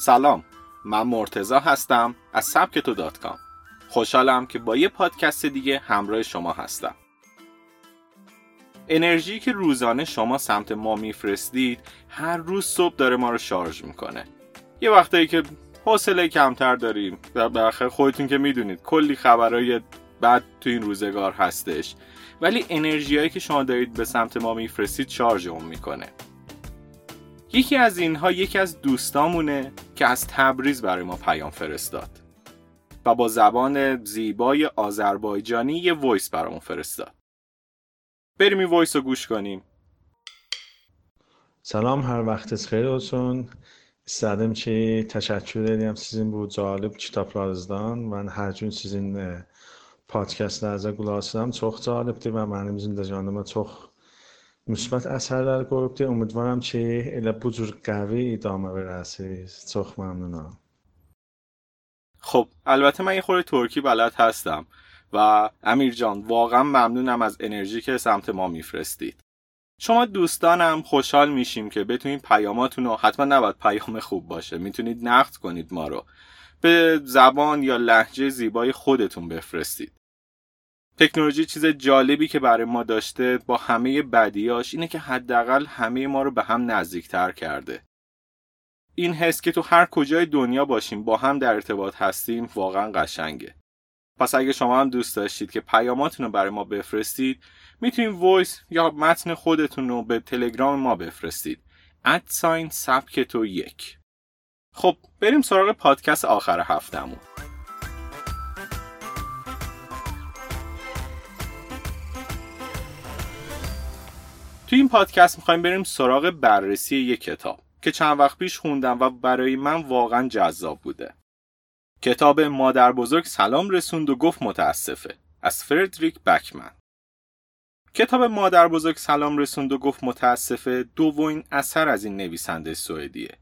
سلام من مرتضی هستم از سبکتو dot com. خوشحالم که با یه پادکست دیگه همراه شما هستم. انرژی که روزانه شما سمت ما میفرستید هر روز صبح داره ما رو شارژ می‌کنه. یه وقتایی که حوصله کمتر داریم و به خودتون که می‌دونید کلی خبرهای بد تو این روزگار هستش. ولی انرژیایی که شما دارید به سمت ما میفرستید شارژمون می‌کنه. یکی از اینها یکی از دوستامونه که از تبریز برای ما پیام فرستاد و با زبان زیبای آذربایجانی یه وایس برامون فرستاد. بریم این وایس رو گوش کنیم. سلام هر وقت از خیلی اوسون چی؟ تشکر دیدیم سیزین بود جالب کتاب رازدان. من هر جون سیزین پادکست نزده گلاسدم چخ جالب دیم و منم زندگانم چخ مثبت qoyubdur. Ümidvaram ki, elə bu cür قوی idamə verəsiniz. Çox məmnunam. خب البته من یه خورده ترکی بلد هستم و امیر جان واقعا ممنونم از انرژی که سمت ما میفرستید شما دوستانم خوشحال میشیم که بتونید پیاماتون رو حتما نباید پیام خوب باشه می‌تونید نقد کنید ما رو به زبان یا لحجه زیبای خودتون بفرستید تکنولوژی چیز جالبی که برای ما داشته با همه بدیاش اینه که حداقل همه ما رو به هم نزدیکتر کرده. این حس که تو هر کجای دنیا باشیم با هم در ارتباط هستیم واقعا قشنگه. پس اگه شما هم دوست داشتید که پیاماتون رو برای ما بفرستید می‌تونید وایس یا متن خودتون رو به تلگرام ما بفرستید. ادساین سبک تو یک. خب بریم سراغ پادکست آخر هفتمون تو این پادکست می‌خوایم بریم سراغ بررسی یک کتاب که چند وقت پیش خوندم و برای من واقعا جذاب بوده. کتاب مادر بزرگ سلام رسوند و گفت متاسفه از فردریک بکمن. کتاب مادر بزرگ سلام رسوند و گفت متاسفه دومین اثر از این نویسنده سوئدیه.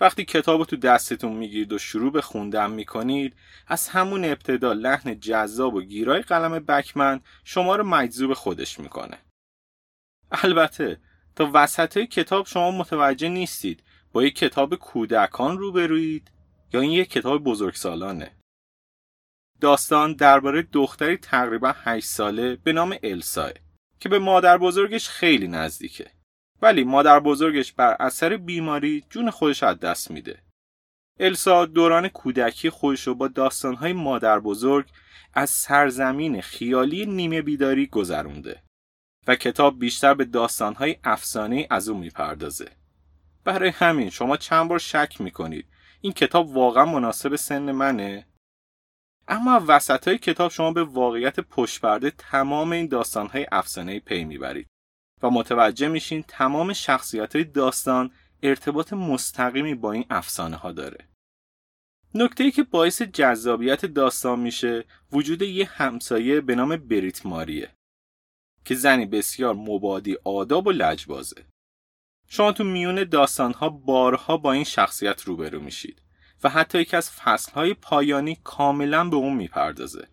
وقتی کتاب تو دستتون می‌گیرید و شروع به خوندن می‌کنید از همون ابتدا لحن جذاب و گیرای قلم بکمن شما رو مجذوب خودش می‌کنه. البته تا وسط کتاب شما متوجه نیستید با یک کتاب کودکان روبروید یا این یک کتاب بزرگسالانه. داستان درباره دختری تقریبا 8 ساله به نام الساه که به مادر بزرگش خیلی نزدیکه. ولی مادر بزرگش بر اثر بیماری جون خودش از دست میده. السا دوران کودکی خودش رو با داستانهای مادر بزرگ از سرزمین خیالی نیمه بیداری گذرونده. و کتاب بیشتر به داستانهای افسانه از اون می‌پردازه. برای همین شما چند بار شک می‌کنید این کتاب واقعا مناسب سن منه؟ اما وسط های کتاب شما به واقعیت پشت تمام این داستانهای افسانه پی می‌برید و متوجه میشین تمام شخصیت های داستان ارتباط مستقیمی با این افسانه ها داره. نکته که باعث جذابیت داستان میشه وجود یه همسایه به نام بریت ماریه که زنی بسیار مبادی آداب و لجبازه. شما تو میون داستانها بارها با این شخصیت روبرو میشید و حتی یکی از فصلهای پایانی کاملا به اون می‌پردازه.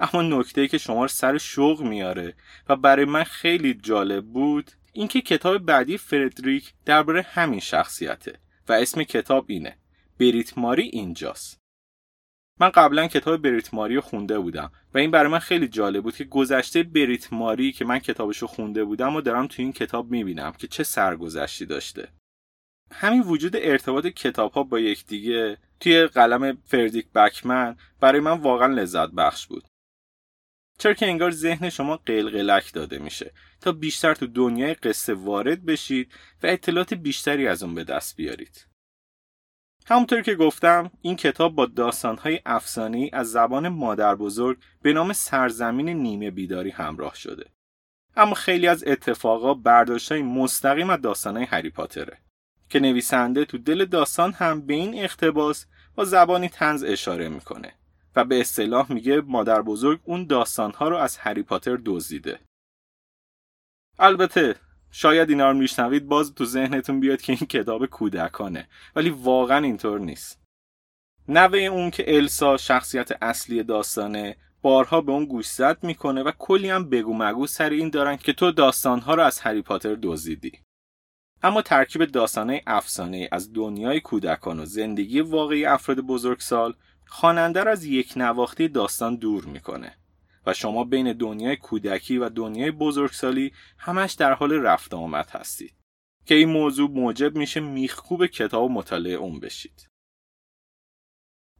اما نکته که شما رو سر شوق میاره و برای من خیلی جالب بود اینکه کتاب بعدی فردریک درباره همین شخصیته و اسم کتاب اینه بریت ماری اینجاست. من قبلا کتاب بریت ماری رو خونده بودم و این برای من خیلی جالب بود که گذشته بریت ماری که من کتابش رو خونده بودم و دارم تو این کتاب می‌بینم که چه سرگذشتی داشته. همین وجود ارتباط کتاب ها با یکدیگه توی قلم فردیک بکمن برای من واقعا لذت بخش بود. چرا که انگار ذهن شما قلقلک داده میشه. تا بیشتر تو دنیای قصه وارد بشید و اطلاعات بیشتری از اون به دست بیارید. همونطور که گفتم این کتاب با داستانهای افسانه‌ای از زبان مادر بزرگ به نام سرزمین نیمه بیداری همراه شده. اما خیلی از اتفاقا برداشتهای مستقیم از داستانهای هری پاتره که نویسنده تو دل داستان هم به این اقتباس با زبانی تنز اشاره می‌کنه و به اصطلاح میگه مادر بزرگ اون داستانها رو از هری پاتر دزدیده. البته شاید اینا رو میشنوید باز تو ذهنتون بیاد که این کتاب کودکانه ولی واقعا اینطور نیست. نوه اون که السا شخصیت اصلی داستانه بارها به اون گوشزد می‌کنه و کلی هم بگو مگو سر این دارن که تو داستانها رو از هری پاتر دزدیدی. اما ترکیب داستانه افسانه از دنیای کودکان و زندگی واقعی افراد بزرگسال خواننده را از یک نواختی داستان دور می‌کنه. و شما بین دنیای کودکی و دنیای بزرگسالی همش در حال رفت آمد هستید که این موضوع موجب میشه میخکوب کتاب مطالعه اون بشید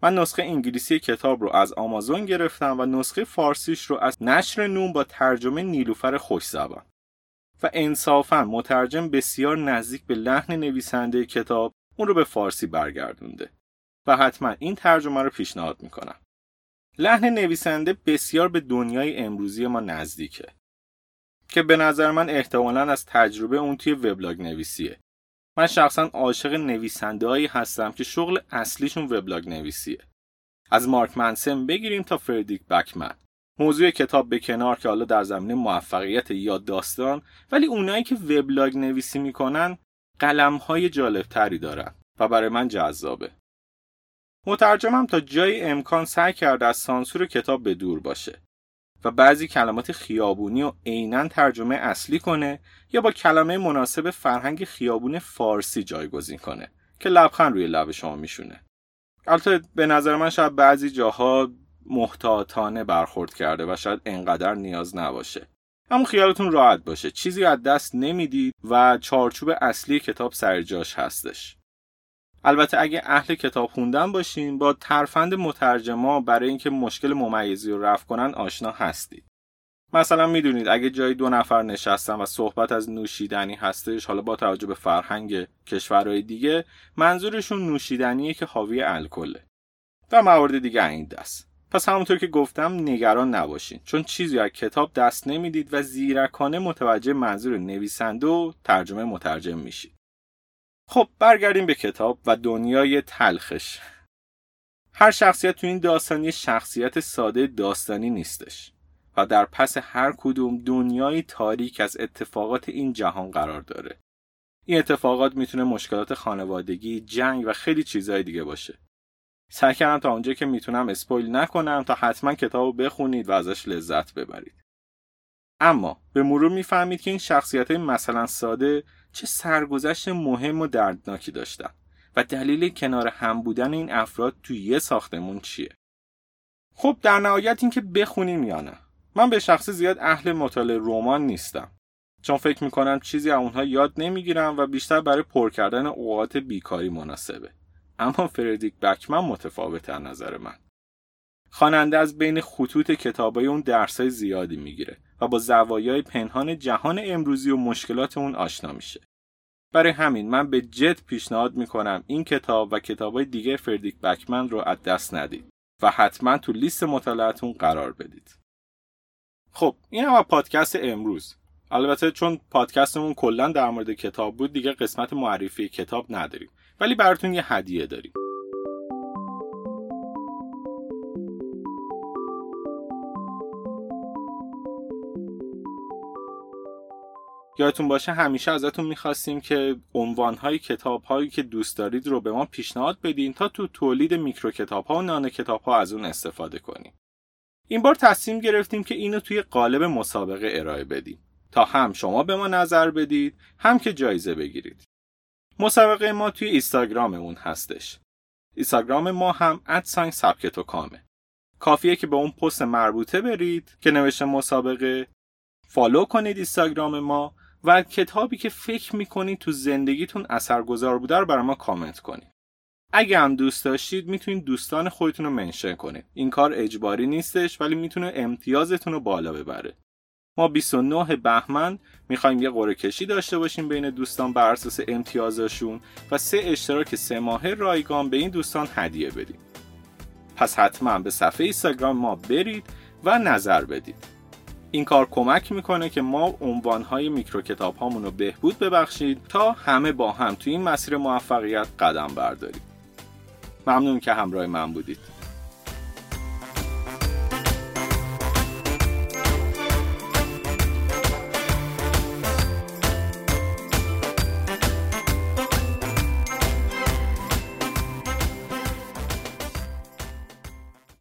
من نسخه انگلیسی کتاب رو از آمازون گرفتم و نسخه فارسیش رو از نشر نون با ترجمه نیلوفر خوش زبان. و انصافا مترجم بسیار نزدیک به لحن نویسنده کتاب اون رو به فارسی برگردونده و حتما این ترجمه رو پیشنهاد می‌کنم. لحن نویسنده بسیار به دنیای امروزی ما نزدیکه که به نظر من احتمالا از تجربه اون توی وبلاگ نویسیه. من شخصا عاشق نویسنده هستم که شغل اصلیشون وبلاگ نویسیه. از مارک منسن بگیریم تا فردیک بکمن موضوع کتاب به کنار که حالا در زمینه موفقیت یا داستان ولی اونایی که وبلاگ نویسی می‌کنن قلم های جالب تری دارن و برای من جذابه. مترجمم تا جای امکان سعی کرده از سانسور کتاب به دور باشه و بعضی کلمات خیابونی و عینا ترجمه اصلی کنه یا با کلمه مناسب فرهنگ خیابون فارسی جایگزین کنه که لبخند روی لب شما میشونه. البته به نظر من شاید بعضی جاها محتاطانه برخورد کرده و شاید انقدر نیاز نباشه. اما خیالتون راحت باشه. چیزی از دست نمی‌دید و چارچوب اصلی کتاب سر جاش هستش. البته اگه اهل کتاب خوندن باشین با ترفند مترجما برای اینکه مشکل ممیزی رو رفع کنن آشنا هستید. مثلا می‌دونید اگه جای دو نفر نشستن و صحبت از نوشیدنی هستش حالا با توجه به فرهنگ کشورهای دیگه منظورشون نوشیدنیه که حاوی الکله. و موارد دیگه این دست. پس همونطور که گفتم نگران نباشین. چون چیزی از کتاب دست نمی‌دید و زیرکانه متوجه منظور نویسنده و ترجمه مترجم میشید. خب برگردیم به کتاب و دنیای تلخش. هر شخصیت تو این داستان شخصیت ساده داستانی نیستش و در پس هر کدوم دنیای تاریک از اتفاقات این جهان قرار داره. این اتفاقات می‌تونه مشکلات خانوادگی، جنگ و خیلی چیزهای دیگه باشه. سعی کردم تا اونجا که می‌تونم اسپویل نکنم تا حتما کتاب بخونید و ازش لذت ببرید. اما به مرور می‌فهمید که این شخصیت های مثلا ساده چه سرگذشت مهم و دردناکی داشتن و دلیل کنار هم بودن این افراد توی یه ساختمون چیه؟ خب در نهایت اینکه بخونیم یا نه من به شخص زیاد اهل مطالعه رمان نیستم. چون فکر می‌کنم چیزی از اونها یاد نمی‌گیرم و بیشتر برای پر کردن اوقات بیکاری مناسبه. اما فردیک بکمن متفاوت از نظر من. خواننده از بین خطوط کتابای اون درسای زیادی می‌گیره. و با زوایای پنهان جهان امروزی و مشکلات اون آشنا میشه. برای همین من به جد پیشنهاد می‌کنم این کتاب و کتابای دیگه فردیک بکمن رو از دست ندید و حتما تو لیست مطالعاتون قرار بدید. خب این هم پادکست امروز. البته چون پادکستمون کلا در مورد کتاب بود دیگه قسمت معرفی کتاب نداریم. ولی براتون یه هدیه داریم. یادتون باشه همیشه ازتون می‌خواستیم که عنوانهای کتاب هایی که دوست دارید رو به ما پیشنهاد بدین تا تو تولید میکرو کتاب ها و نان کتاب ها از اون استفاده کنیم. این بار تصمیم گرفتیم که اینو توی قالب مسابقه ارائه بدیم تا هم شما به ما نظر بدید هم که جایزه بگیرید. مسابقه ما توی اینستاگراممون هستش. اینستاگرام ما هم ادساین سبکتو کامه. کافیه که به اون پست مربوطه برید که نوشته مسابقه فالو کنید اینستاگرام ما و کتابی که فکر می‌کنید تو زندگیتون اثرگذار بوده رو برای ما کامنت کنید. اگه هم دوست داشتید می‌تونید دوستان خودتون رو منشن کنید. این کار اجباری نیستش ولی می‌تونه امتیازتون رو بالا ببره. ما 29 بهمن می‌خوایم یه قرعه کشی داشته باشیم بین دوستان بر اساس امتیازشون و سه اشتراک سه ماهه رایگان به این دوستان هدیه بدیم. پس حتما به صفحه اینستاگرام ما برید و نظر بدید. این کار کمک می‌کنه که ما عنوانهای میکرو کتاب رو بهبود ببخشید تا همه با هم توی این مسیر موفقیت قدم برداریم. ممنون که همراه من بودید.